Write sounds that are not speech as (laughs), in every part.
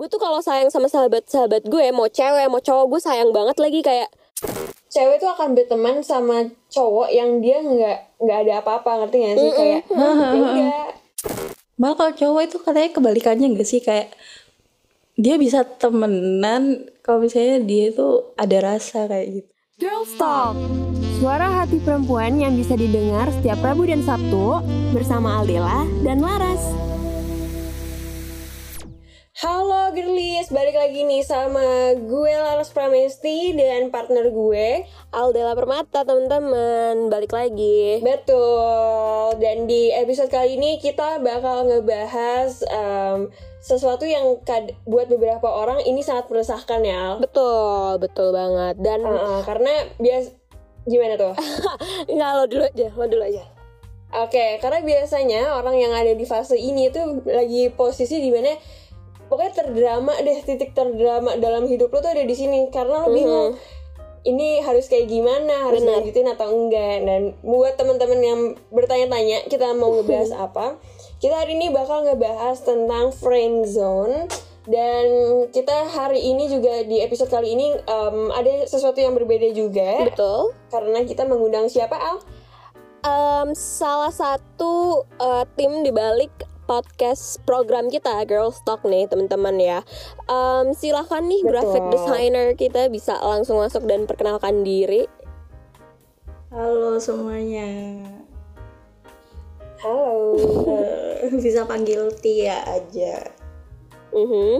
gue tuh kalau sayang sama sahabat-sahabat gue mau cewek mau cowok gue sayang banget lagi kayak cewek tuh akan berteman sama cowok yang dia nggak nggak ada apa-apa ngerti gak sih? Kayak ya udah. Malah kalau cowok itu katanya kebalikannya gak sih? Kayak dia bisa temenan kalau misalnya dia itu ada rasa kayak gitu. Girls Talk Suara hati perempuan yang bisa didengar setiap Rabu dan Sabtu Bersama Aldela dan Laras Halo girlies, balik lagi nih sama gue Laras Pramesti dan partner gue Aldela Permata teman-teman. Balik lagi. Betul, dan di episode kali ini kita bakal ngebahas em, sesuatu yang kad- buat beberapa orang ini sangat meresahkan ya. Al. Betul, betul banget. Dan Uh-uh, karena bias gimana tuh? (laughs) Enggak lo dulu aja, lo dulu aja. Oke, karena biasanya orang yang ada di fase ini tuh lagi posisi di mana pokoknya terdrama deh, titik terdrama dalam hidup lo tuh ada di sini karena lo bingung ini harus kayak gimana, harus Benar. lanjutin atau enggak. Dan buat teman-teman yang bertanya-tanya, kita mau ngebahas (laughs) apa? Kita hari ini bakal ngebahas tentang friend zone dan kita hari ini juga di episode kali ini em, ada sesuatu yang berbeda juga Betul karena kita mengundang siapa Al? Em, Salah satu eh, tim di balik podcast program kita Girls Talk nih teman-teman ya Em, Silahkan nih graphic Betul. designer kita bisa langsung masuk dan perkenalkan diri Halo semuanya. Halo. (laughs) Bisa panggil Tia aja. Mhm.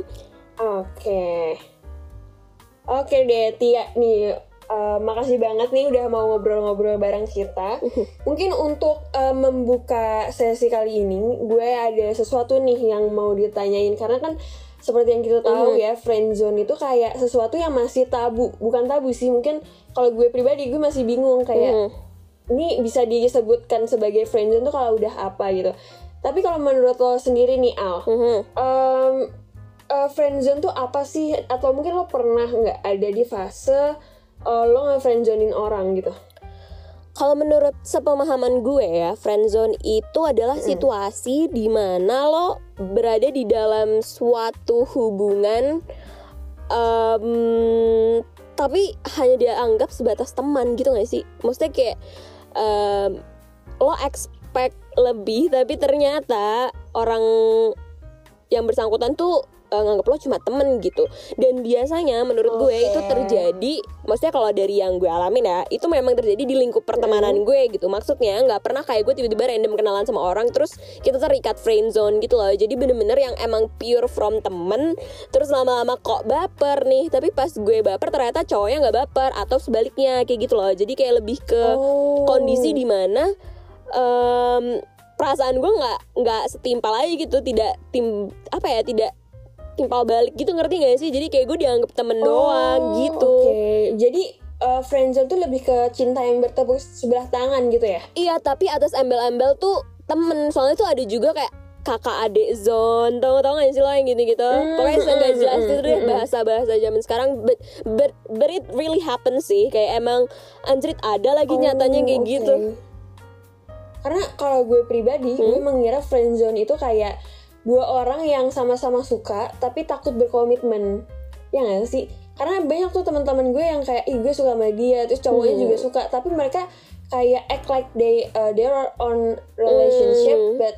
Oke. Oke deh Tia nih eh, makasih banget nih udah mau ngobrol-ngobrol bareng kita. (laughs) Mungkin untuk eh, membuka sesi kali ini gue ada sesuatu nih yang mau ditanyain karena kan seperti yang kita tahu ya friend zone itu kayak sesuatu yang masih tabu bukan tabu sih mungkin kalau gue pribadi gue masih bingung kayak Mhm. ini bisa disebutkan sebagai friend zone tuh kalau udah apa gitu tapi kalau menurut lo sendiri nih Al Mhm. um, uh, friendzone tuh apa sih? Atau mungkin lo pernah nggak ada di fase uh, lo nge-friendzonein orang gitu? Kalau menurut sepemahaman gue ya, friendzone itu adalah situasi di mana lo berada di dalam suatu hubungan em, tapi hanya dianggap sebatas teman gitu gak sih? Maksudnya kayak em, lo expect lebih tapi ternyata orang yang bersangkutan tuh eh, nganggap lo cuma temen gitu. Dan biasanya menurut gue Oke. itu terjadi maksudnya kalau dari yang gue alamin ya itu memang terjadi di lingkup pertemanan gue gitu. Maksudnya nggak pernah kayak gue tiba-tiba random kenalan sama orang terus kita terikat friend zone gitu loh. Jadi bener-bener yang emang pure from temen terus lama-lama kok baper nih. Tapi pas gue baper ternyata cowoknya nggak baper atau sebaliknya kayak gitu loh. Jadi kayak lebih ke Oh. kondisi di mana em, perasaan gue nggak nggak setimpal aja gitu. Tidak tim apa ya tidak timpal balik gitu ngerti gak sih? Jadi kayak gue dianggap temen doang gitu. Oh, Oke, jadi uh, friendzone tuh lebih ke cinta yang bertepuk sebelah tangan gitu ya? iya tapi atas embel-embel tuh temen. Soalnya tuh ada juga kayak kakak adik zone. Tau tau gak sih lo yang gitu gitu pokoknya mm, nggak jelas mm, itu deh mm, bahasa bahasa zaman sekarang. But, but but it really happen sih. Kayak emang anjrit ada lagi nyatanya kayak Oh, oke. gitu. Karena kalau gue pribadi, gue mengira friendzone itu kayak dua orang yang sama-sama suka tapi takut berkomitmen. Ya nggak sih? Karena banyak tuh teman-teman gue yang kayak, ih gue suka sama dia, terus cowoknya juga suka, tapi mereka kayak act like they uh, they are on relationship, but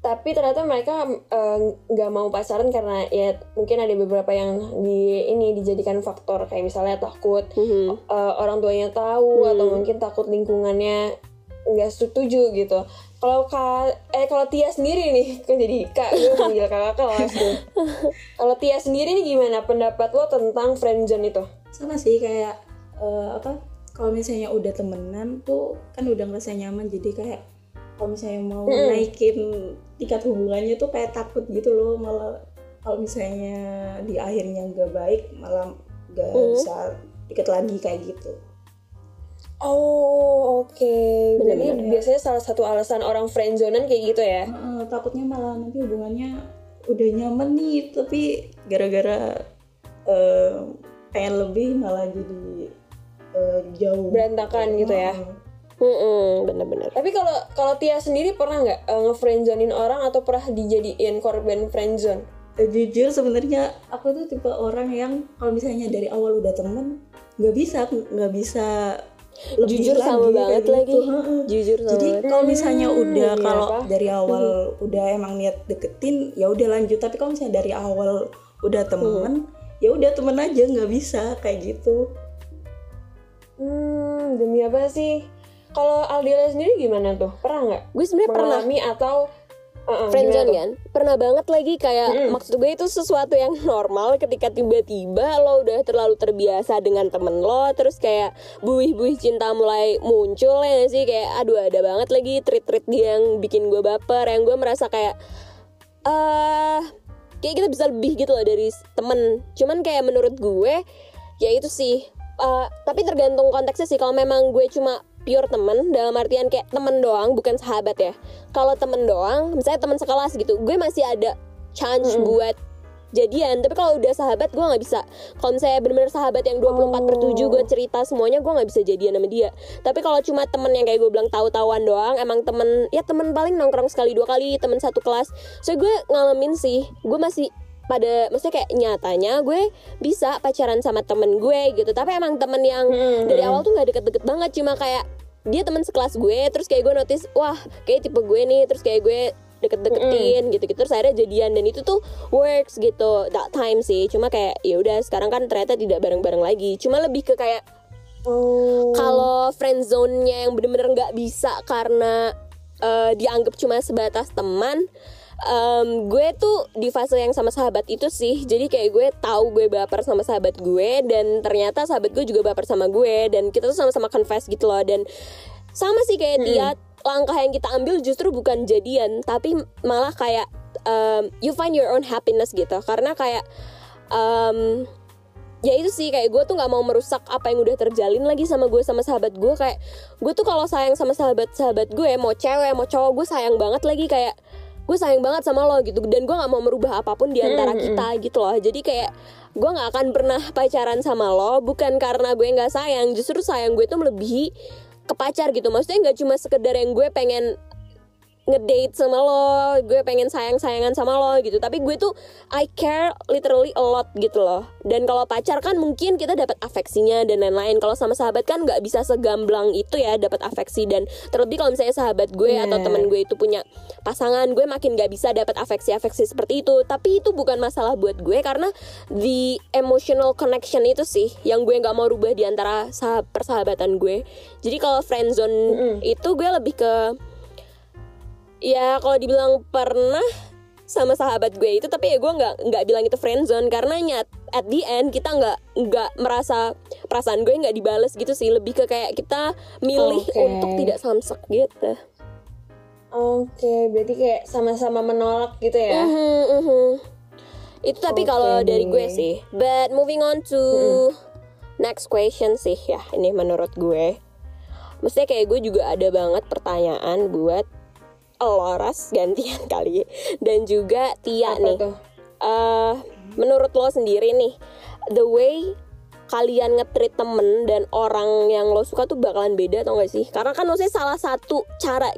tapi ternyata mereka uh, nggak mau pacaran karena ya mungkin ada beberapa yang di ini dijadikan faktor kayak misalnya takut Mhm. uh, orang tuanya tahu atau mungkin takut lingkungannya nggak setuju gitu. Kalau kak eh kalau Tia sendiri nih, kan jadi kak gue manggil kakak kelas tuh. Kalau Tia sendiri nih gimana pendapat lo tentang friendzone itu? Sama sih kayak eh, apa? Kalau misalnya udah temenan tuh kan udah ngerasa nyaman jadi kayak kalau misalnya mau naikin tingkat hubungannya tuh kayak takut gitu loh malah kalau misalnya di akhirnya nggak baik malah nggak bisa deket lagi kayak gitu. Oh oke, berarti Bener-bener, biasanya salah satu alasan orang friendzonean kayak gitu ya? Heeh, takutnya malah nanti hubungannya udah nyaman nih tapi gara-gara eh, pengen lebih malah jadi eh, jauh Berantakan gitu ya? Bener-bener Tapi kalau kalau Tia sendiri pernah nggak uh, ngefriendzonein orang atau pernah dijadiin korban friendzone? Eh, jujur sebenarnya aku tuh tipe orang yang kalau misalnya dari awal udah temen nggak bisa nggak bisa lebih Jujur sama lagi, banget kayak lagi. gitu. Heeh. Jujur sama Jadi banget. kalau misalnya Hmm, udah iya kalau apa? dari awal udah emang niat deketin ya udah lanjut tapi kalau misalnya dari awal udah temen ya udah temen aja nggak bisa kayak gitu Hmm, demi apa sih? Kalau Aldila sendiri gimana tuh? Pernah nggak gue sebenarnya pernah atau uh-uh, friendzone kan? Pernah banget lagi kayak Mm-mm. maksud gue itu sesuatu yang normal ketika tiba-tiba lo udah terlalu terbiasa dengan temen lo terus kayak buih-buih cinta mulai muncul ya sih? Kayak aduh ada banget lagi treat-treat dia yang bikin gue baper yang gue merasa kayak eh kayak kita bisa lebih gitu loh dari temen. Cuman kayak menurut gue ya itu sih Eh, tapi tergantung konteksnya sih. Kalau memang gue cuma pure temen dalam artian kayak temen doang bukan sahabat ya. Kalau temen doang misalnya temen sekelas gitu gue masih ada chance buat jadian. Tapi kalau udah sahabat gue nggak bisa. Kalau misalnya bener-bener sahabat yang 24 per 7 gue cerita semuanya gue nggak bisa jadian sama dia. Tapi kalau cuma temen yang kayak gue bilang tahu-tahuan doang emang temen ya temen paling nongkrong sekali dua kali temen satu kelas. So gue ngalamin sih gue masih pada maksudnya kayak nyatanya gue bisa pacaran sama temen gue gitu. Tapi emang temen yang Hmm, dari awal tuh nggak deket-deket banget cuma kayak dia teman sekelas gue terus kayak gue notice wah kayak tipe gue nih terus kayak gue deket-deketin gitu-gitu terus akhirnya jadian dan itu tuh works gitu that time sih. Cuma kayak ya udah sekarang kan ternyata tidak bareng-bareng lagi. Cuma lebih ke kayak Oh. kalau friend zone-nya yang bener-bener nggak bisa karena eh, dianggap cuma sebatas teman em, gue tuh di fase yang sama sahabat itu sih. Jadi kayak gue tahu gue baper sama sahabat gue dan ternyata sahabat gue juga baper sama gue dan kita tuh sama-sama confess gitu loh. Dan sama sih kayak dia langkah yang kita ambil justru bukan jadian tapi malah kayak em, you find your own happiness gitu. Karena kayak em, ya itu sih kayak gue tuh nggak mau merusak apa yang udah terjalin lagi sama gue sama sahabat gue. Kayak gue tuh kalau sayang sama sahabat sahabat gue mau cewek mau cowok gue sayang banget lagi. Kayak gue sayang banget sama lo gitu dan gue nggak mau merubah apa pun di antara kita gitu loh. Jadi kayak gue nggak akan pernah pacaran sama lo bukan karena gue nggak sayang. Justru sayang gue tuh melebihi ke pacar gitu. Maksudnya nggak cuma sekedar yang gue pengen ngedate sama lo, gue pengen sayang-sayangan sama lo gitu. Tapi gue tuh I care literally a lot gitu loh. Dan kalau pacar kan mungkin kita dapat afeksinya dan lain-lain. Kalau sama sahabat kan nggak bisa segamblang itu ya dapat afeksi dan terlebih kalau misalnya sahabat gue atau Bener. temen gue itu punya pasangan, gue makin nggak bisa dapat afeksi-afeksi seperti itu. Tapi itu bukan masalah buat gue karena the emotional connection itu sih yang gue nggak mau rubah di antara sah- persahabatan gue. Jadi kalau friendzone itu gue lebih ke ya kalau dibilang pernah sama sahabat gue itu tapi ya gue nggak nggak bilang itu friendzone karena nyat at the end kita nggak nggak merasa perasaan gue nggak dibales gitu sih. Lebih ke kayak kita milih Oke. untuk tidak samsek gitu. Oke, berarti kayak sama-sama menolak gitu ya. Mhm, mhm. itu tapi Oke kalau dari gue sih. But moving on to next question sih ya ini menurut gue. Maksudnya kayak gue juga ada banget pertanyaan buat Loras gantian (laughs) kali dan juga Tia Apa nih tuh? eh menurut lo sendiri nih the way kalian ngetrit temen dan orang yang lo suka tuh bakalan beda atau gak sih karena kan maksudnya salah satu cara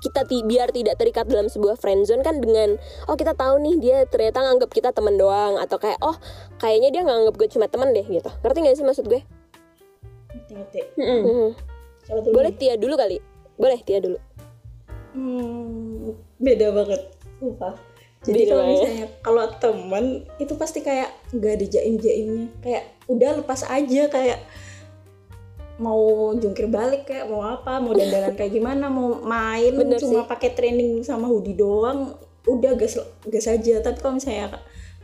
kita ti- biar tidak terikat dalam sebuah friendzone kan dengan oh kita tahu nih dia ternyata nganggap kita temen doang atau kayak oh kayaknya dia nganggap gue cuma temen deh gitu ngerti gak sih maksud gue ngerti. Mhm. Siapa dulu boleh? Tia dulu kali boleh Tia dulu Hmm, beda banget sumpah. Jadi kalau banget. misalnya kalau temen itu pasti kayak nggak ada jaim jaimnya kayak udah lepas aja kayak mau jungkir balik kayak mau apa mau dandanan kayak gimana mau main Bener cuma pakai training sama hoodie doang udah gas gas aja. Tapi kalau misalnya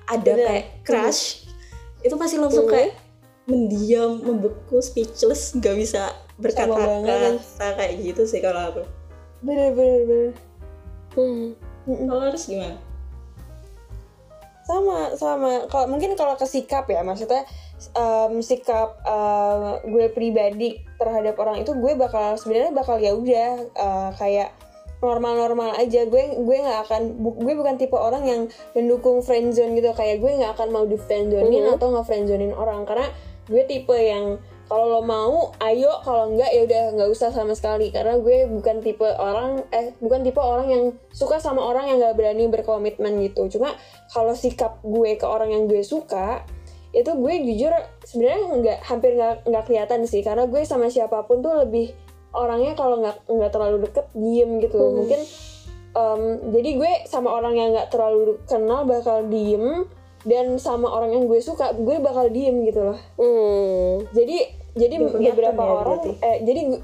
ada Bener. kayak crush itu pasti langsung Hmm. kayak mendiam membeku speechless nggak bisa berkata-kata kayak gitu sih kalau aku Bener bener bener. Hmm. kalau harus gimana sama sama kalau mungkin kalau ke sikap ya maksudnya em, sikap em, gue pribadi terhadap orang itu gue bakal sebenarnya bakal ya udah eh, kayak normal-normal aja gue gue nggak akan bu- gue bukan tipe orang yang mendukung friendzone gitu kayak gue nggak akan mau di friendzonein Mhm. atau nggak friendzonein orang karena gue tipe yang kalau lo mau ayo. Kalau enggak ya udah nggak usah sama sekali. Karena gue bukan tipe orang eh bukan tipe orang yang suka sama orang yang nggak berani berkomitmen gitu. Cuma kalau sikap gue ke orang yang gue suka itu gue jujur sebenarnya nggak hampir nggak nggak kelihatan sih. Karena gue sama siapa pun tuh lebih orangnya kalau nggak nggak terlalu deket diem gitu. Hmm. mungkin em, jadi gue sama orang yang nggak terlalu kenal bakal diem dan sama orang yang gue suka gue bakal diem gitu loh Hmm. jadi jadi beberapa ya orang berarti. eh jadi gue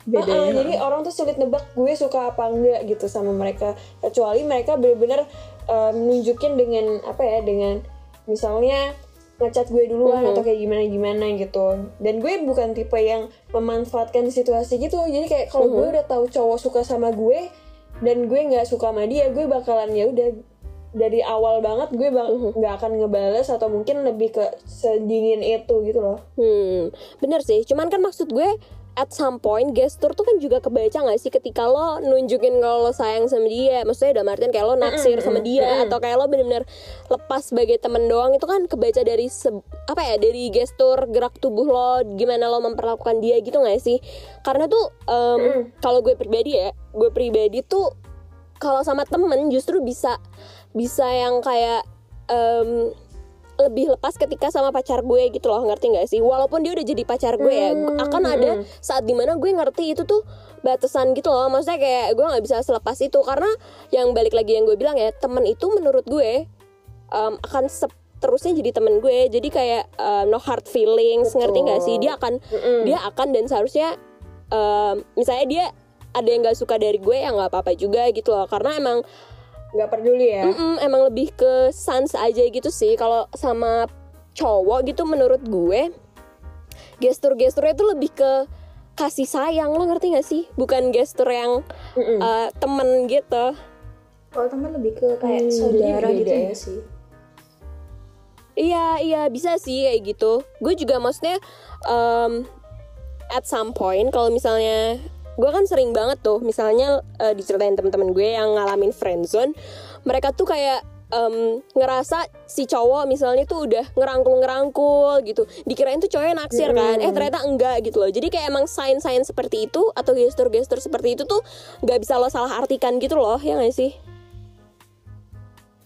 Beda Ah, ah, ya. jadi orang tuh sulit nebak gue suka apa enggak gitu sama mereka kecuali mereka bener-bener em, nunjukin dengan apa ya dengan misalnya ngechat gue duluan Mhm. atau kayak gimana gimana gitu dan gue bukan tipe yang memanfaatkan situasi gitu jadi kayak kalau gue udah tahu cowok suka sama gue dan gue nggak suka sama dia gue bakalan ya udah dari awal banget gue bak- nggak akan ngebales atau mungkin lebih ke sedingin itu gitu loh. Hmm, bener sih. Cuman kan maksud gue at some point gestur tuh kan juga kebaca gak sih ketika lo nunjukin kalau lo sayang sama dia? Maksudnya udah Martin kayak lo naksir sama dia atau kayak lo bener-bener lepas sebagai temen doang itu kan kebaca dari se- apa ya dari gestur gerak tubuh lo gimana lo memperlakukan dia gitu gak sih? Karena tuh em, kalau gue pribadi ya gue pribadi tuh kalau sama temen justru bisa bisa yang kayak em, lebih lepas ketika sama pacar gue gitu loh ngerti nggak sih? Walaupun dia udah jadi pacar gue ya gu- akan ada saat di mana gue ngerti itu tuh batasan gitu loh. Maksudnya kayak gue nggak bisa selepas itu. Karena yang balik lagi yang gue bilang ya temen itu menurut gue em, akan terusnya jadi temen gue. Jadi kayak em, no hard feelings ngerti nggak sih? Dia akan dia akan dan seharusnya em, misalnya dia ada yang nggak suka dari gue ya nggak apa-apa juga gitu loh. Karena emang nggak peduli ya Mm-mm, emang lebih ke sans aja gitu sih kalau sama cowok gitu menurut gue gestur-gesturnya tuh lebih ke kasih sayang lo ngerti gak sih bukan gestur yang Mm-mm. uh, temen gitu Kalau teman lebih ke kayak Hmm, saudara gitu ya ya. sih. iya iya bisa sih kayak gitu gue juga maksudnya um, at some point kalau misalnya gue kan sering banget tuh misalnya uh, diceritain teman-teman gue yang ngalamin friendzone mereka tuh kayak em, ngerasa si cowok misalnya tuh udah ngerangkul-ngerangkul gitu. Dikirain tuh cowoknya naksir kan eh ternyata enggak gitu loh. Jadi kayak emang sign-sign seperti itu atau gestur-gestur seperti itu tuh nggak bisa lo salah artikan gitu loh ya nggak sih?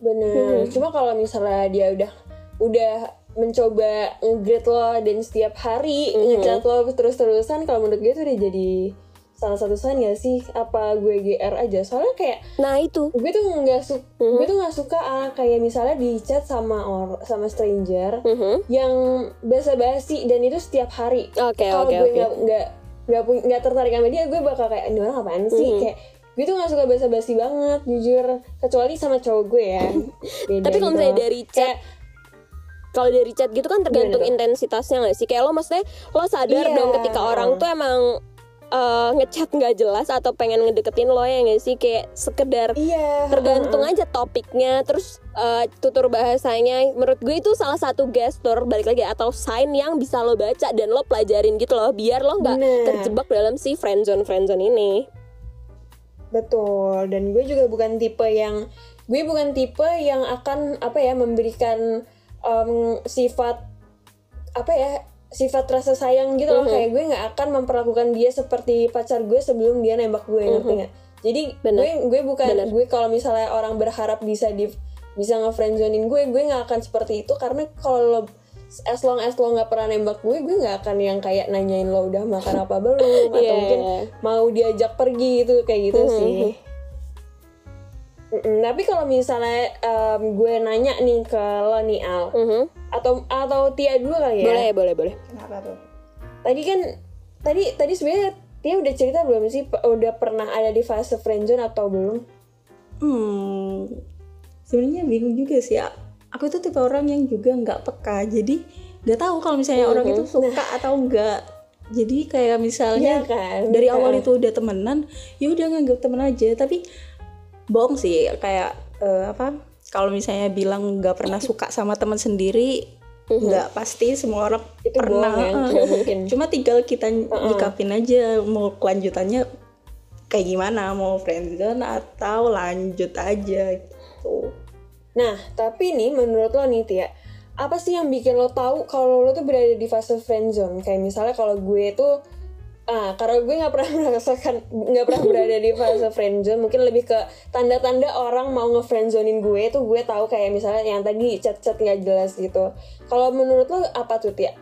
Bener. Cuma kalau misalnya dia udah udah mencoba nge-grade lo dan setiap hari ngechat lo terus-terusan kalau menurut gue itu udah jadi salah satu sign gak sih apa gue GR aja soalnya kayak nah itu gue tuh nggak su gue tuh nggak suka ah, kayak misalnya di chat sama or sama stranger Mhm. yang basa-basi dan itu setiap hari oke kalau oke gue nggak nggak nggak pu- nggak tertarik sama dia gue bakal kayak ini orang apaan sih Hmm. kayak gue tuh nggak suka basa-basi banget jujur kecuali sama cowok gue ya (laughs) Beda tapi kalau gitu. misalnya dari chat Kayak, kalau dari chat gitu kan tergantung Gimana tuh? intensitasnya nggak sih kayak lo maksudnya lo sadar Iya. dong ketika orang tuh emang eh, ngechat nggak jelas atau pengen ngedeketin lo ya nggak sih? Kayak sekedar iya. tergantung aja topiknya terus eh, tutur bahasanya. Menurut gue itu salah satu gestur balik lagi atau sign yang bisa lo baca dan lo pelajarin gitu loh biar lo nggak terjebak dalam si friendzone friendzone ini. Betul. Dan gue juga bukan tipe yang gue bukan tipe yang akan apa ya memberikan em, sifat apa ya sifat rasa sayang gitu loh Mhm. kayak gue nggak akan memperlakukan dia seperti pacar gue sebelum dia nembak gue ngerti nggak jadi Bener. gue gue bukan Bener. gue kalau misalnya orang berharap bisa di bisa ngefriendzonin gue gue nggak akan seperti itu karena kalau as long as lo nggak pernah nembak gue gue nggak akan yang kayak nanyain lo udah makan apa belum atau Iya. mungkin mau diajak pergi gitu kayak gitu Mhm. sih Mm-mm, tapi kalau misalnya em, gue nanya nih ke lo nih Al Mhm. Atau atau Tia dulu kali ya boleh boleh boleh Kenapa tuh? tadi kan tadi tadi sebenarnya Tia udah cerita belum sih udah pernah ada di fase friendzone atau belum Hmm, sebenarnya bingung juga sih. A- Aku tuh tipe orang yang juga nggak peka, jadi nggak tahu kalau misalnya orang itu suka atau enggak. Jadi kayak misalnya Iya kan? dari Iya. awal itu udah temenan, ya udah nganggap temen aja. Tapi bohong sih, kayak eh, apa? Kalau misalnya bilang nggak pernah suka sama teman sendiri, nggak pasti semua orang itu pernah. bohong ya eh. mungkin Cuma tinggal kita nyikapin aja mau kelanjutannya kayak gimana, mau friendzone atau lanjut aja gitu. Nah, tapi nih menurut lo nih Tia, apa sih yang bikin lo tahu kalau lo tuh berada di fase friendzone kayak misalnya kalau gue tuh ah karena gue nggak pernah (laughs) merasakan nggak pernah berada di fase friendzone mungkin lebih ke tanda-tanda orang mau ngefriendzonin gue tuh gue tahu kayak misalnya yang tadi chat-chat nggak jelas gitu. Kalau menurut lo apa tuh Tia?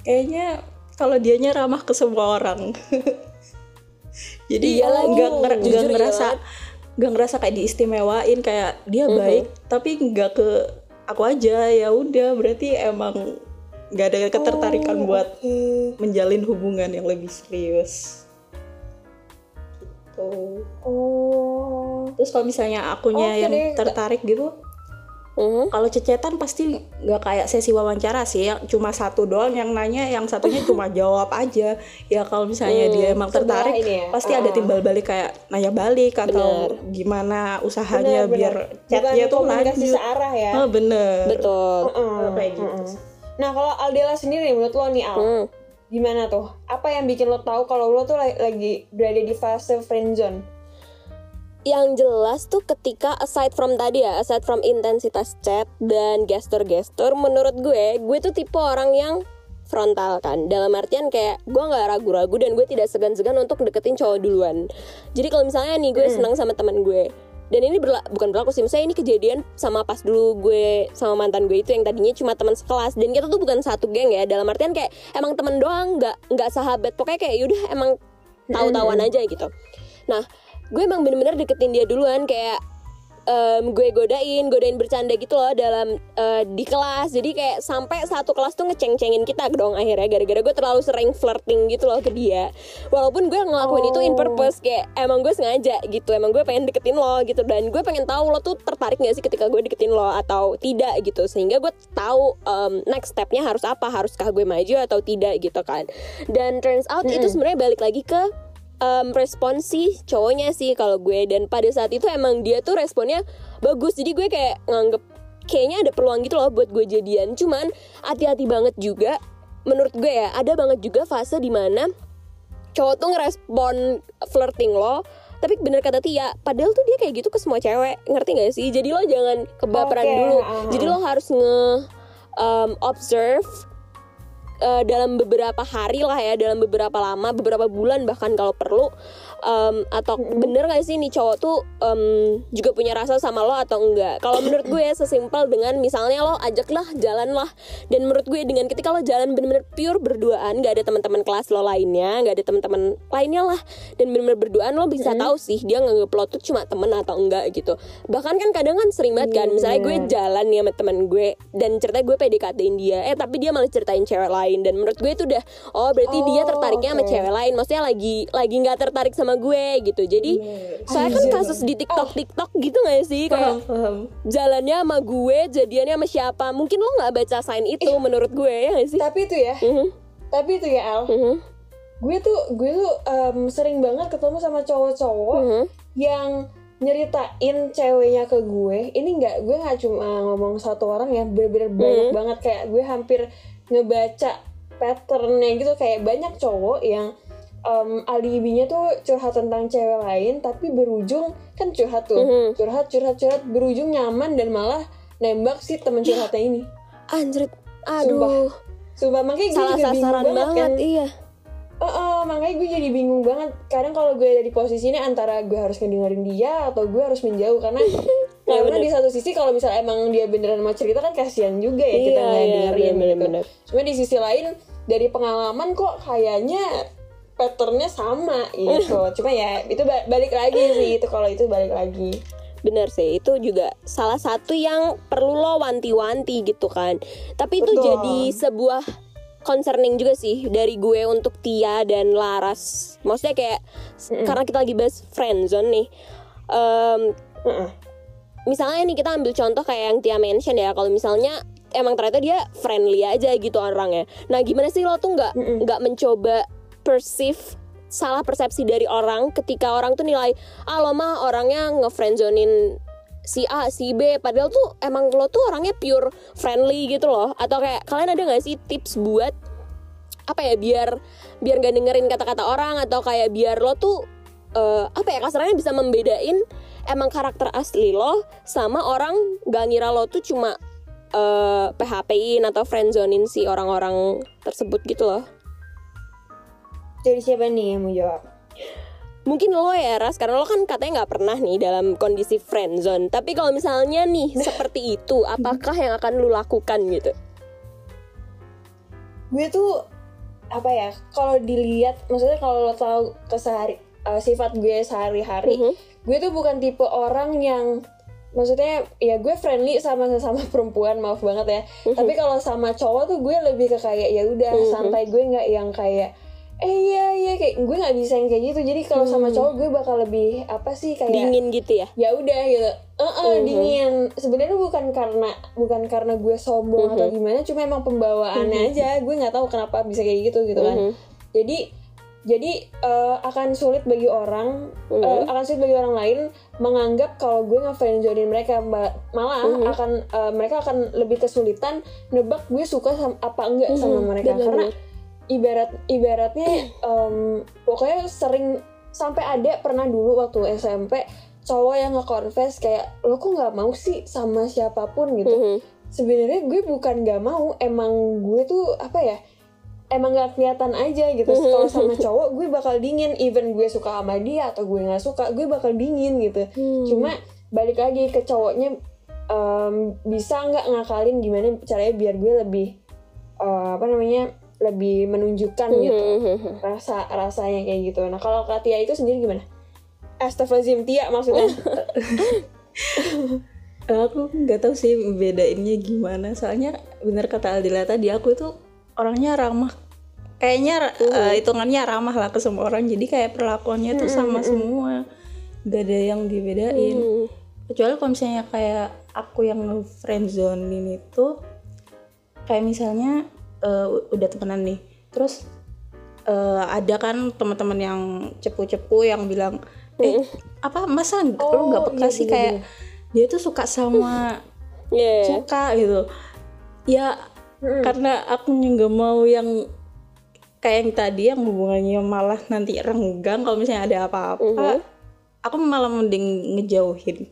kayaknya kalau dianya ramah ke semua orang. (laughs) Jadi Iya nggak nger- nggak iya ngerasa nggak ngerasa kayak diistimewain kayak dia Mhm. baik tapi nggak ke aku aja. Ya udah berarti emang nggak ada ketertarikan Oh, buat menjalin hubungan yang lebih serius gitu Oh. terus kalau misalnya akunya Oke yang deh. tertarik gitu Mhm. kalau cecetan pasti nggak kayak sesi wawancara sih yang cuma satu doang yang nanya yang satunya (laughs) cuma jawab aja ya kalau misalnya dia emang tertarik ini ya. pasti ada Ah. timbal balik kayak nanya balik atau gimana usahanya Bener, biar bener. chatnya Bukan tuh lanjut searah ya oh bener betul Heeh, kayak gitu heeh. Nah kalau Aldela sendiri menurut lo nih Al, Hmm. gimana tuh? Apa yang bikin lo tahu kalau lo tuh la- lagi berada di fase friendzone? yang jelas tuh ketika aside from tadi ya aside from intensitas chat dan gestur-gestur menurut gue gue tuh tipe orang yang frontal kan dalam artian kayak gue nggak ragu-ragu dan gue tidak segan-segan untuk deketin cowok duluan jadi kalau misalnya nih gue senang sama teman gue dan ini berla- bukan berlaku sih misalnya ini kejadian sama pas dulu gue sama mantan gue itu yang tadinya cuma teman sekelas. Dan kita tuh bukan satu geng ya dalam artian kayak emang temen doang nggak nggak sahabat. Pokoknya kayak yaudah emang tahu-tahuan aja gitu. Nah gue emang bener-bener deketin dia duluan kayak em, gue godain, godain bercanda gitu loh dalam eh, di kelas. Jadi kayak sampai satu kelas tuh ngeceng-cengin kita dong akhirnya gara-gara gue terlalu sering flirting gitu loh ke dia. Walaupun gue ngelakuin itu in purpose kayak emang gue sengaja gitu. Emang gue pengen deketin lo gitu dan gue pengen tahu lo tuh tertarik gak sih ketika gue deketin lo atau tidak gitu. Sehingga gue tahu em, next stepnya harus apa, haruskah gue maju atau tidak gitu kan. Dan turns out itu sebenarnya balik lagi ke um, respon si cowoknya sih kalau gue. Dan pada saat itu emang dia tuh responnya bagus. Jadi gue kayak nganggep kayaknya ada peluang gitu loh buat gue jadian. Cuman hati-hati banget juga. Menurut gue ya ada banget juga fase di mana cowok tuh ngerespon flirting lo. Tapi bener kata Tia padahal tuh dia kayak gitu ke semua cewek. Ngerti gak sih? Jadi lo jangan kebaperan Oke, dulu. aha. jadi lo harus nge um, observe uh, dalam beberapa hari lah ya dalam beberapa lama beberapa bulan bahkan kalau perlu um, atau bener gak sih nih cowok tuh um, juga punya rasa sama lo atau enggak? Kalau menurut gue ya sesimpel dengan misalnya lo ajaklah jalan lah dan menurut gue dengan ketika lo jalan bener-bener pure berduaan gak ada teman-teman kelas lo lainnya gak ada teman-teman lainnya lah. Dan bener-bener berduaan lo bisa tahu sih dia nganggep lo tuh cuma temen atau enggak gitu. Bahkan kan kadang kan sering banget kan misalnya gue jalan nih sama teman gue dan ceritanya gue PDKT-in dia eh tapi dia malah ceritain cewek lain. Dan menurut gue itu udah oh berarti dia Oh, tertariknya sama oke. cewek lain. Maksudnya lagi lagi nggak tertarik sama gue gitu. Jadi soalnya kan Anjir. kasus di TikTok TikTok gitu gak sih? Paham kayak paham jalannya sama gue jadiannya sama siapa? Mungkin lo nggak baca sign itu menurut gue ya gak sih? Tapi itu ya, Mhm, tapi itu ya Al, mhm, gue tuh gue tuh em, sering banget ketemu sama cowok-cowok mhm. yang nyeritain ceweknya ke gue. Ini nggak gue nggak cuma ngomong satu orang ya bener-bener banyak Hmm. banget. Kayak gue hampir ngebaca patternnya gitu. Kayak banyak cowok yang em, alibinya tuh curhat tentang cewek lain tapi berujung kan curhat tuh Mhm. curhat curhat curhat berujung nyaman dan malah nembak si temen curhatnya ini anjrit aduh Sumpah makanya gue salah juga bingung sasaran banget, banget, kan iya Oh, oh, makanya gue jadi bingung banget. Kadang kalau gue ada di posisi ini antara gue harus ngedengerin dia atau gue harus menjauh karena (laughs) Ya, karena bener. di satu sisi kalau misalnya emang dia beneran mau cerita kan kasihan juga ya kita Iya, nggak iya, dengerin gitu. bener-bener. Cuma di sisi lain dari pengalaman kok kayaknya patternnya sama gitu. Cuma ya itu ba- balik lagi sih itu kalau itu balik lagi. Bener sih, itu juga salah satu yang perlu lo wanti-wanti gitu kan. Tapi itu Betul. jadi sebuah concerning juga sih dari gue untuk Tia dan Laras. Maksudnya kayak karena kita lagi bahas friendzone nih. Heeh. misalnya nih kita ambil contoh kayak yang Tia mention ya, kalau misalnya emang ternyata dia friendly aja gitu orangnya. Nah gimana sih lo tuh nggak nggak mencoba perceive salah persepsi dari orang ketika orang tuh nilai ah lo mah orangnya ngefriendzonin si A si B padahal tuh emang lo tuh orangnya pure friendly gitu loh atau kayak kalian ada nggak sih tips buat apa ya biar biar nggak dengerin kata-kata orang atau kayak biar lo tuh eh, apa ya kasarnya bisa membedain emang karakter asli lo sama orang gak ngira lo tuh cuma eh PHP-in atau friendzonin si orang-orang tersebut gitu loh. Dari siapa nih yang mau jawab? Mungkin lo ya Ras, karena lo kan katanya nggak pernah nih dalam kondisi friendzone. Tapi kalau misalnya nih (laughs) seperti itu, apakah yang akan lo lakukan gitu? gue tuh apa ya kalau dilihat maksudnya kalau lo tahu kesehari uh, sifat gue sehari-hari Mhm. gue tuh bukan tipe orang yang maksudnya ya gue friendly sama sesama (laughs) perempuan maaf banget ya tapi kalau sama cowok tuh gue lebih ke kayak ya udah Mhm. santai gue nggak yang kayak eh iya iya kayak gue nggak bisa yang kayak gitu jadi kalau sama cowok gue bakal lebih apa sih kayak Dingin gitu ya? ya udah gitu eh Mhm. dingin sebenarnya bukan karena bukan karena gue sombong atau Mhm. gimana cuma emang pembawaannya aja gue nggak tahu kenapa bisa kayak gitu gitu kan Mhm. jadi jadi eh, akan sulit bagi orang Mhm. eh, akan sulit bagi orang lain menganggap kalau gue ngefriendzonin mereka malah Mhm. akan eh, mereka akan lebih kesulitan nebak gue suka sama apa enggak sama Mhm, mereka karena benar-benar. Ibarat ibaratnya em, pokoknya sering sampai ada pernah dulu waktu SMP cowok yang nge-confess kayak lo kok nggak mau sih sama siapa pun? gitu. Mhm. sebenarnya gue bukan nggak mau emang gue tuh apa ya emang nggak kelihatan aja gitu. Kalau sama cowok gue bakal dingin. Even gue suka sama dia atau gue nggak suka gue bakal dingin gitu. Hmm. cuma balik lagi ke cowoknya em, bisa nggak ngakalin gimana caranya biar gue lebih eh, apa namanya lebih menunjukkan gitu. Mhm. rasa rasanya kayak gitu. Nah kalau Katia itu sendiri gimana? Astagfirullahaladzim Tia maksudnya. (laughs) Eh, aku nggak tahu sih bedainnya gimana. Soalnya bener kata Aldila tadi aku itu orangnya ramah. Kayaknya ra- eh, hitungannya ramah lah ke semua orang. Jadi kayak perlakuannya tuh sama semua. Gak ada yang dibedain. Mhm. kecuali kalau misalnya kayak aku yang friendzonein itu kayak misalnya eh, u- udah temenan nih. Terus eh, ada kan teman-teman yang cepu-cepu yang bilang eh apa masa lu nggak Oh, peka iya, sih iya, kayak dia tuh suka sama (laughs) Iya. suka gitu. Ya Mm-mm. karena aku juga mau yang kayak yang tadi yang hubungannya malah nanti renggang kalau misalnya ada apa-apa. Mhm. aku malah mending ngejauhin.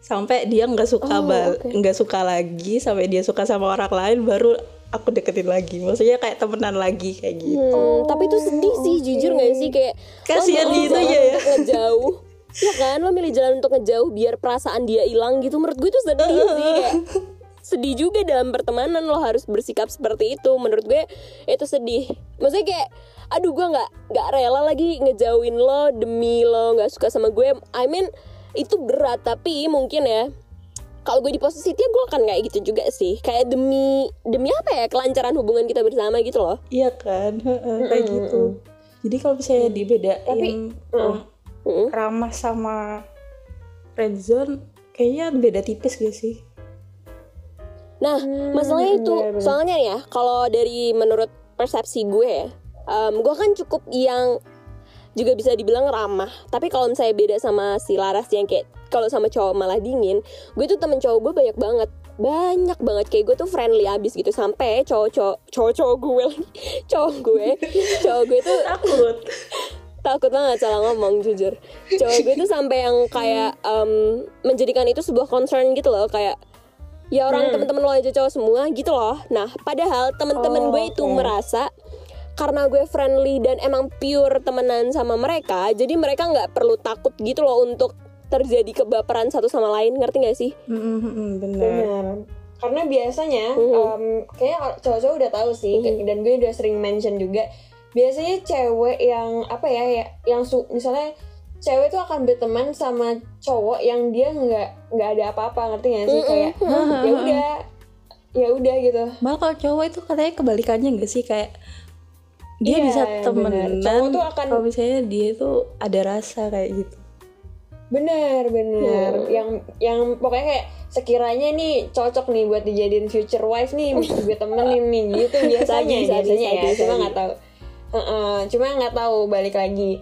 Sampai dia nggak suka Oh, bal nggak suka lagi sampai dia suka sama orang lain baru aku deketin lagi. Maksudnya kayak temenan lagi kayak gitu. Hmm, tapi itu sedih sih jujur gak sih? Kayak Kasihan lo milih gitu ya, ya. ngejauh. (laughs) Ya kan lo milih jalan untuk ngejauh biar perasaan dia hilang gitu. Menurut gue itu sedih sih kayak (laughs) sedih juga dalam pertemanan lo harus bersikap seperti itu. Menurut gue itu sedih. Maksudnya kayak aduh gue nggak nggak rela lagi ngejauhin lo demi lo nggak suka sama gue. I mean itu berat tapi mungkin ya kalau gue di posisi dia gue akan kayak gitu juga sih. Kayak demi demi apa ya kelancaran hubungan kita bersama gitu loh. Iya kan? Heeh, (laughs) kayak gitu. Jadi kalau misalnya dibedain Tapi, ram- Mm. ramah sama friendzone kayaknya beda tipis gak sih? Nah, masalahnya itu bener-bener. soalnya ya, kalau dari menurut persepsi gue ya, em, gue kan cukup yang juga bisa dibilang ramah. Tapi kalau misalnya beda sama si Laras yang kayak kalau sama cowok malah dingin, gue tuh temen cowok gue banyak banget, banyak banget. Kayak gue tuh friendly abis gitu. Sampai cowok-cowok cowok-cowok gue lagi, (laughs) cowok gue, cowok gue tuh takut. (laughs) Takut banget salah ngomong jujur. Cowok gue tuh sampai yang kayak em, menjadikan itu sebuah concern gitu loh. Kayak ya orang temen-temen lo aja cowok semua gitu loh. Nah padahal temen-temen Oh, gue itu oke. merasa karena gue friendly dan emang pure temenan sama mereka jadi mereka nggak perlu takut gitu loh untuk terjadi kebaperan satu sama lain ngerti gak sih bener Benar. Karena biasanya em, kayak cowok-cowok udah tahu sih kayak- dan gue udah sering mention juga. Biasanya cewek yang apa ya, ya yang su misalnya cewek tuh akan berteman sama cowok yang dia nggak nggak ada apa-apa ngerti gak sih kayak ya udah ya udah gitu. malah kalau cowok itu katanya kebalikannya gak sih kayak dia Iya, bisa temenan Cowok tuh akan- kalau misalnya dia itu ada rasa kayak gitu. Bener bener yang yang pokoknya kayak sekiranya nih cocok nih buat dijadiin future wife nih gue temenin nih (laughs) gitu biasanya sabi, biasanya ya. sabi, cuma nggak tahu. Heeh, cuma nggak tahu balik lagi.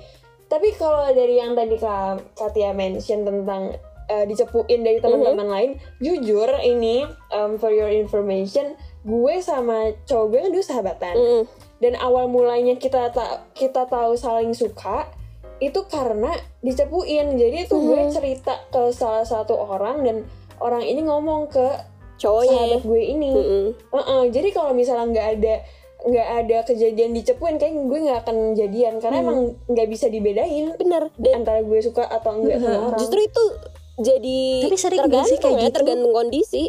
Tapi kalau dari yang tadi kak Katia mention tentang eh, dicepuin dari teman-teman lain jujur ini um, for your information gue sama cowok gue kan dulu sahabatan. Mm. Dan awal mulanya kita tak kita tahu saling suka itu karena dicepuin. Jadi itu gue cerita ke salah satu orang dan orang ini ngomong ke cowoknya. sahabat gue ini. Mm-mm. Heeh, jadi kalau misalnya nggak ada nggak ada kejadian dicepuin kayak gue nggak akan jadian karena emang nggak bisa dibedain bener. Dan antara gue suka atau enggak sama orang. Justru itu jadi Tapi sering tergantung sih kayak ya gitu? tergantung kondisi.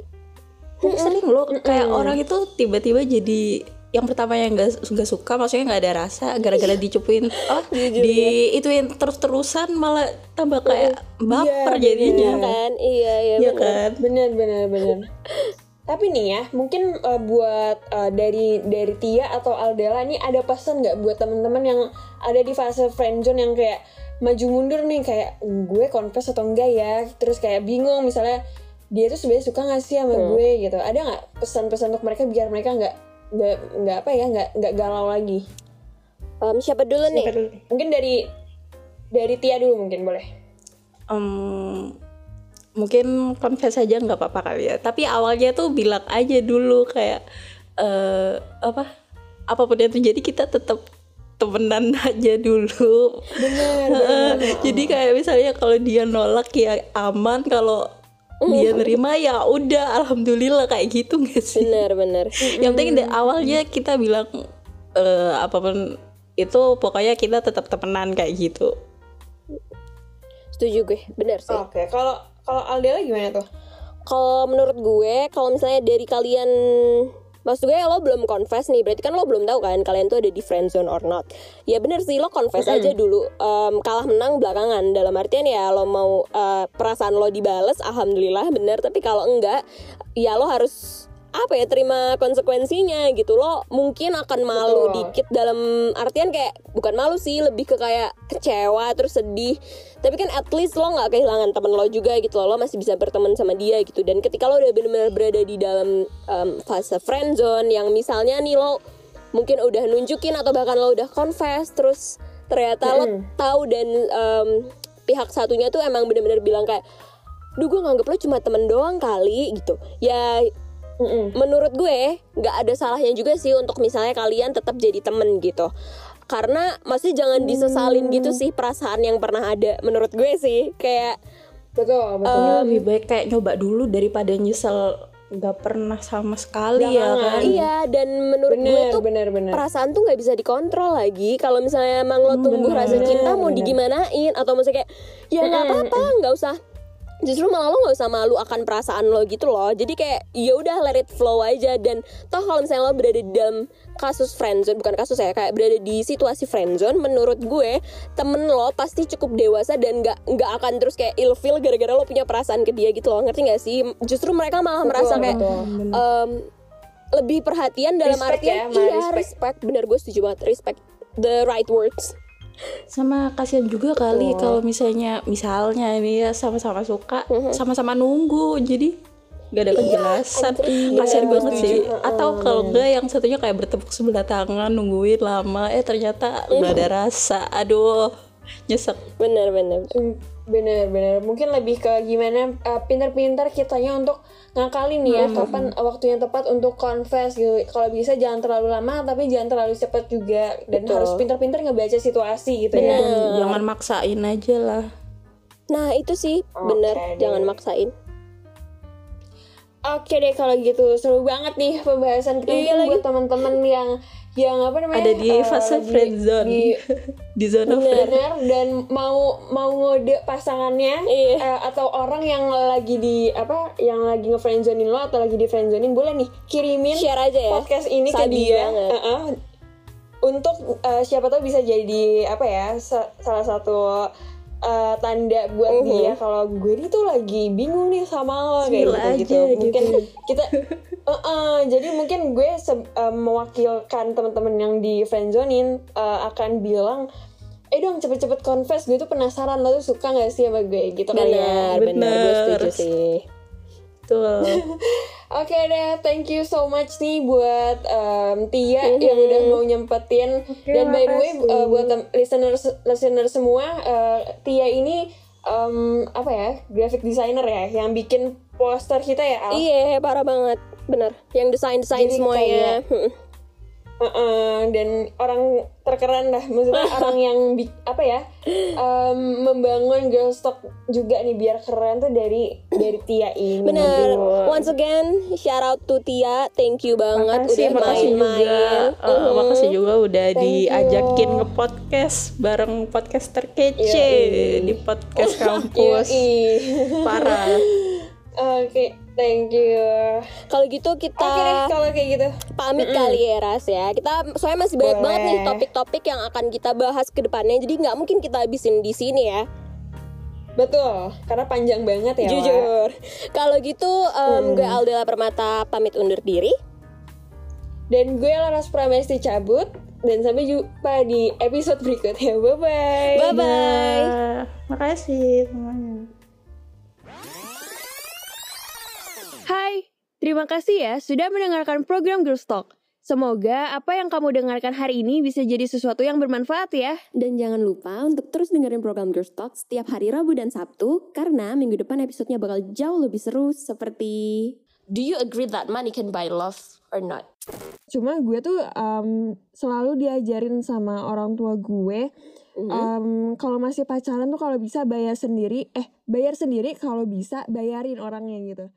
Tapi sering loh kayak orang itu tiba-tiba jadi yang pertama yang gak, nggak suka maksudnya nggak ada rasa gara-gara dicupuin (laughs) oh di ituin terus-terusan malah tambah kayak baper Iya, jadinya. kan? Iya iya Iya bener. kan? Bener bener bener. (laughs) Tapi nih ya mungkin uh, buat uh, dari dari Tia atau Aldela nih ada pesan nggak buat teman-teman yang ada di fase friendzone yang kayak maju mundur nih kayak gue confess atau enggak ya? Terus kayak bingung misalnya dia tuh sebenarnya suka nggak sih sama gue? Gitu. Ada nggak pesan-pesan untuk mereka biar mereka nggak nggak nggak apa ya nggak nggak galau lagi. Em, siapa dulu nih? Siapa dulu? Nih? mungkin dari dari Tia dulu mungkin boleh? Em, mungkin confess aja nggak apa-apa kali ya. Tapi awalnya tuh bilang aja dulu kayak eh apa apa pun yang terjadi kita tetap temenan (laughs) aja dulu. (laughs) Bener. Jadi kayak misalnya kalau dia nolak ya aman kalau dia nerima ya udah alhamdulillah kayak gitu gak sih? Bener bener (laughs) yang penting dari awalnya kita bilang eh, apa pun itu pokoknya kita tetap temenan kayak gitu. Setuju gue bener sih. Oke kalau kalau Aldela gimana tuh? Kalau menurut gue kalau misalnya dari kalian Maksud gue lo belum confess nih Berarti kan lo belum tahu kan Kalian tuh ada di friend zone or not. Ya bener sih Lo confess aja dulu Em, Kalah menang belakangan. Dalam artian ya Lo mau eh, Perasaan lo dibales Alhamdulillah bener. Tapi kalau enggak Ya lo harus apa ya terima konsekuensinya gitu lo mungkin akan malu Betul. dikit dalam artian kayak bukan malu sih lebih ke kayak kecewa terus sedih. Tapi kan at least lo nggak kehilangan temen lo juga gitu loh. Lo masih bisa berteman sama dia gitu. Dan ketika lo udah benar-benar berada di dalam em, fase friend zone yang misalnya nih lo mungkin udah nunjukin atau bahkan lo udah confess terus ternyata lo tahu dan em, pihak satunya tuh emang benar-benar bilang kayak duh gue nganggep lo cuma temen doang kali gitu. Ya Mm-mm. menurut gue nggak ada salahnya juga sih untuk misalnya kalian tetap jadi temen gitu. Karena masih jangan disesalin gitu sih perasaan yang pernah ada menurut gue sih. Kayak betul betul. Kayaknya lebih baik kayak nyoba dulu daripada nyesel nggak pernah sama sekali ya kan? Iya dan menurut gue bener tuh bener bener. perasaan tuh nggak bisa dikontrol lagi. Kalau misalnya emang lo tumbuh rasa cinta mau bener. digimanain? Atau maksudnya kayak ya nggak apa-apa nggak usah justru malah lo nggak usah malu akan perasaan lo gitu loh jadi kayak ya udah let it flow aja dan toh kalau misalnya lo berada di dalam kasus friendzone bukan kasus ya kayak berada di situasi friendzone menurut gue temen lo pasti cukup dewasa dan nggak nggak akan terus kayak ilfeel gara-gara lo punya perasaan ke dia gitu loh ngerti nggak sih justru mereka malah merasa kayak betul. em, lebih perhatian dalam Respect artian ya, iya respect. respect. bener gue setuju banget respect the right words sama kasihan juga kali kalau misalnya misalnya ini ya sama-sama suka sama-sama nunggu. Jadi nggak ada kejelasan. kasihan banget sih. atau kalau enggak yang satunya kayak bertepuk sebelah tangan nungguin lama eh ternyata nggak ada rasa. Aduh nyesek. Bener bener. Hmm, bener bener. Mungkin lebih ke gimana uh, pintar-pintar kitanya untuk ngakalin nih ya kapan waktu yang tepat untuk confess gitu. Kalau bisa jangan terlalu lama tapi jangan terlalu cepat juga. Dan Betul. harus pintar-pintar ngebaca situasi gitu ya. Jangan maksain aja lah. Nah itu sih. Bener. deh. jangan maksain. Oke deh kalau gitu. Seru banget nih pembahasan kita. Iya buat teman-teman yang yang apa namanya ada di uh, fase friend zone di (laughs) di zona friend dan mau mau ngode pasangannya Iya. eh, atau orang yang lagi di apa yang lagi ngefriendzonin lo atau lagi di friendzonin boleh nih kirimin share aja ya podcast ini ke Sabi dia banget. Uh-uh. untuk eh, siapa tahu bisa jadi apa ya sa- salah satu eh, tanda buat Mhm. dia kalau gue ini tuh lagi bingung nih sama lo kayak gitu, aja gitu. mungkin gitu. kita (laughs) Uh-uh, jadi mungkin gue uh, mewakilkan teman-teman yang di friendzonin uh, akan bilang eh dong cepet-cepet confess gue tuh penasaran lo tuh suka gak sih sama gue gitu kan ya bener bener gue setuju sih tuh (laughs) Oke deh, thank you so much nih buat um, Tia yang udah mau nyempetin. Dan by the way, uh, buat listener listener semua, uh, Tia ini um, apa ya, graphic designer ya, yang bikin poster kita ya, Al. iya parah banget. Bener yang desain desain Jadi semuanya Hmm. Uh-uh, dan orang terkeren dah maksudnya (laughs) orang yang bi- apa ya em, membangun girl talk juga nih biar keren tuh dari dari Tia ini Bener. Aduh. Once again, shout out to Tia. Thank you banget makasih, udah makasih juga main-main. eh, Mhm. makasih juga udah Thank diajakin you. nge podcast bareng podcaster kece Yoi. di podcast kampus Yoi. parah (laughs) Oke, thank you. Kalau gitu kita Oke deh kalau kayak gitu. pamit kali ya Ras ya. Kita soalnya masih banyak Boleh. banget nih topik-topik yang akan kita bahas ke depannya. Jadi nggak mungkin kita habisin di sini ya. Betul, karena panjang banget ya. Jujur. Kalau gitu em, Hmm. gue Aldela Permata pamit undur diri. Dan gue Laras Pramesti cabut dan sampai jumpa di episode berikutnya. Bye bye. Bye bye. Nah, makasih semuanya Hai, terima kasih ya sudah mendengarkan program Girls Talk. Semoga apa yang kamu dengarkan hari ini bisa jadi sesuatu yang bermanfaat ya. Dan jangan lupa untuk terus dengerin program Girls Talk setiap hari Rabu dan Sabtu karena minggu depan episodenya bakal jauh lebih seru seperti Do you agree that money can buy love or not? Cuma gue tuh em, selalu diajarin sama orang tua gue em, kalau masih pacaran tuh kalau bisa bayar sendiri, eh bayar sendiri kalau bisa bayarin orangnya gitu.